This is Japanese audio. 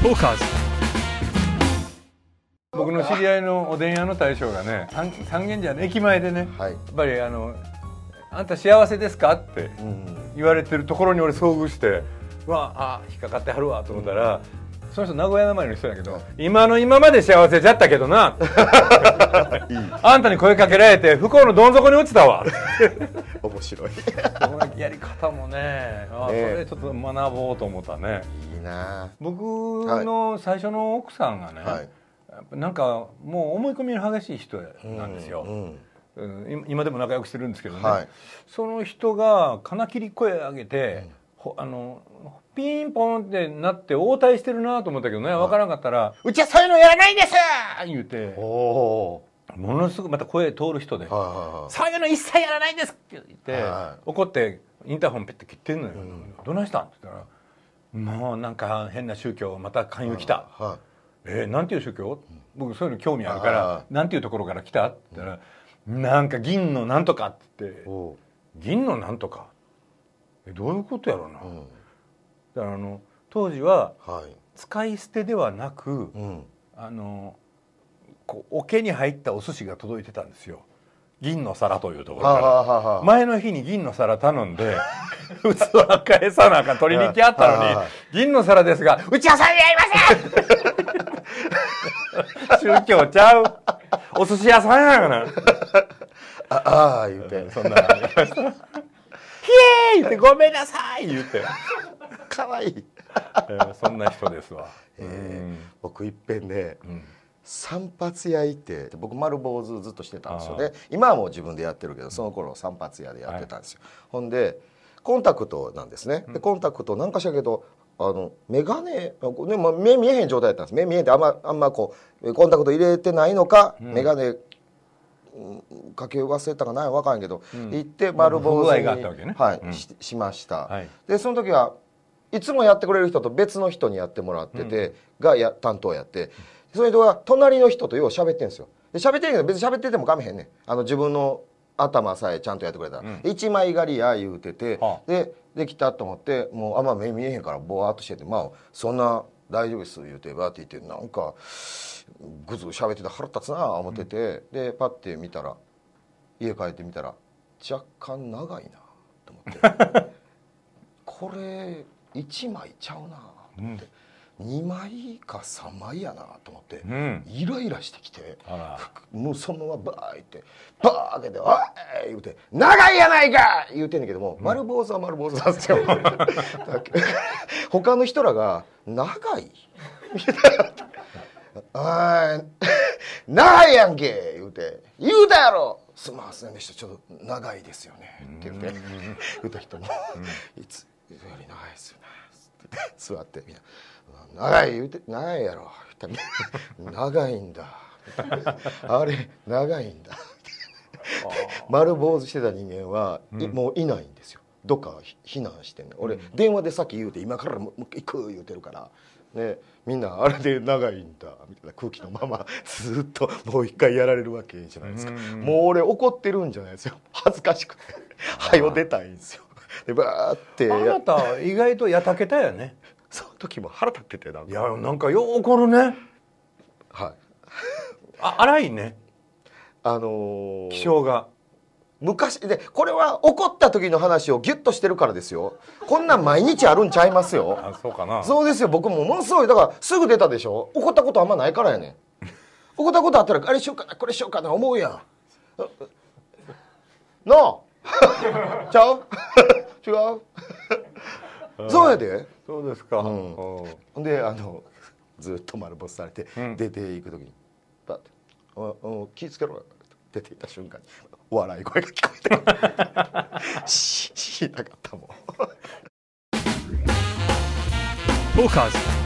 トーカーズ。僕の知り合いのおでん屋の大将がね三三軒茶屋の駅前でね、はい。やっぱりあの「あんた幸せですか?」って言われてるところに俺遭遇してうわあ引っかかってはるわと思ったら、その人名古屋なまりの人だけど、今の今まで幸せじゃったけどな。あんたに声かけられて不幸のどん底に落ちたわ。面白い。やり方もね。あねそれちょっと学ぼうと思ったね。いいな。僕の最初の奥さんがね、はい。なんかもう思い込みの激しい人なんですよ、うんうん。今今でも仲良くしてるんですけどね、はい。その人が金切り声上げて、ほあのピンポンってなって応対してるなと思ったけどね分からなかったら「うちはそういうのやらないんです!」言うて。ものすごくまた声通る人でそういうの一切やらないんですって言って、はい怒ってインターホンペッて切ってんのよ、どないしたんって言ったらもうなんか変な宗教また勧誘来た、はえー、なんていう宗教？僕そういうの興味あるからあなんていうところから来た？って言ったら、なんか銀のなんとかって言って銀のなんとか？えどういうことやろうな、ううん。だからあの当時ははい。使い捨てではなく、うん。あのこう桶に入ったお寿司が届いてたんですよ。銀の皿というところから、前の日に銀の皿頼んで 器返さなあかん取りに来あったのに銀の皿ですがうちはそれやりません 宗教ちゃう？お寿司屋さんやがなあああ言うて。そんなのありましたひえー言ってごめんなさい言って、かわいい。えーそんな人ですわ、えー僕いっぺんねうん。散髪屋行って僕丸坊主ずっとしてたんですよ。ね今はもう自分でやってるけどその頃散髪屋でやってたんですよ、ほんでコンタクトなんですね。でコンタクトなんかしたけどあの眼鏡ね、まあ、目見えへん状態だったんです。目見えへんってあんまあんまこうコンタクト入れてないのか、眼鏡うんかけ忘れたかない分からんけど、ん。行って丸坊主に、ね。はいうん。ししました、はい。でその時はいつもやってくれる人と別の人にやってもらってて、がや担当やって。その人が隣の人とよう喋ってんですよ。で喋ってんけど別に喋っててもかめへんねん。あの自分の頭さえちゃんとやってくれたら、うん。一枚狩りや言うてて、はあ。でできたと思ってもうあんま目見えへんからぼわっとしててまあそんな大丈夫です言うてバーって言ってなんかぐずぐず喋ってて腹立つな思ってて、でパッて見たら家帰ってみたら若干長いなと思って これ1枚ちゃうなと思って、2枚か3枚やなと思って、うんイライラしてきて。もうそのままバーいってバー開けて「おい!」言うて「長いやないか!」言うてんねんけども、丸坊主は丸坊主なんですよ 他の人らが「長い?」みたいな「あー長いやんけ!」言うて「言うたやろ!」「すみませんでした。ちょっと長いですよね」って言って。言った人に「いつより長いですよね」って座ってみんな「長い？言うて。長いやろ」長いんだ」あれ長いんだ。丸坊主してた人間は、いもういないんですよどっか避難してんの。俺、電話でさっき言うて今からもう行く言うてるから。ねみんなあれで長いんだみたいな。空気のままずっともう一回やられるわけじゃないですか、もう俺怒ってるんじゃないですよ。恥ずかしくて。はよ出たいんですよ。でバーってあなた意外とやたけたよね。その時も腹立っててなんか。いやなんかよう怒るね。はい。あ荒いね。あのー気性が昔でこれは怒った時の話をギュッとしてるからですよ。こんなん毎日あるんちゃいますよ。あそうかな。そうですよ。僕もものすごいだからすぐ出たでしょ。怒ったことあんまないからやねん。怒ったことあったらあれしようかなこれしようかな思うやん。なあ ちゃう？違う？そうやで。そうですか、うほんであのずっと丸ボスされて、うん。出ていく時にバッて「おお気ぃつけろ。よ」出ていった瞬間に笑い声が聞こえて ししなかったもん。トーカーズ